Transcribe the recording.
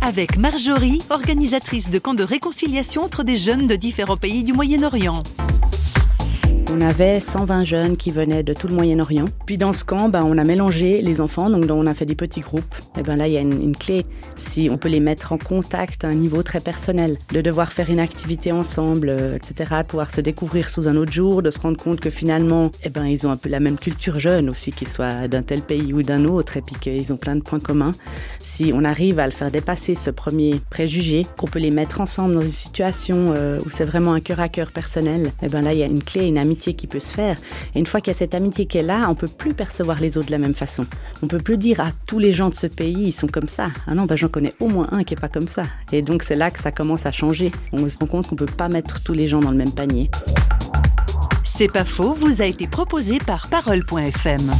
Avec Marjorie, organisatrice de camps de réconciliation entre des jeunes de différents pays du Moyen-Orient. On avait 120 jeunes qui venaient de tout le Moyen-Orient. Puis dans ce camp, ben, on a mélangé les enfants, donc on a fait des petits groupes. Et ben là, il y a une, une, clé. Si on peut les mettre en contact à un niveau très personnel, de devoir faire une activité ensemble, euh, etc., de pouvoir se découvrir sous un autre jour, de se rendre compte que finalement, eh ben, ils ont un peu la même culture jeune aussi, qu'ils soient d'un tel pays ou d'un autre, et puis qu'ils ont plein de points communs. Si on arrive à le faire dépasser ce premier préjugé, qu'on peut les mettre ensemble dans une situation euh, où c'est vraiment un cœur à cœur personnel, eh ben là, il y a une clé, une amitié qui peut se faire. Et une fois qu'il y a cette amitié qui est là, on peut plus percevoir les autres de la même façon. On peut plus dire à ah, tous les gens de ce pays, ils sont comme ça. Ah non, ben, j'en connais au moins un qui est pas comme ça. Et donc c'est là que ça commence à changer. On se rend compte qu'on peut pas mettre tous les gens dans le même panier. C'est pas faux, vous a été proposé par parole.fm.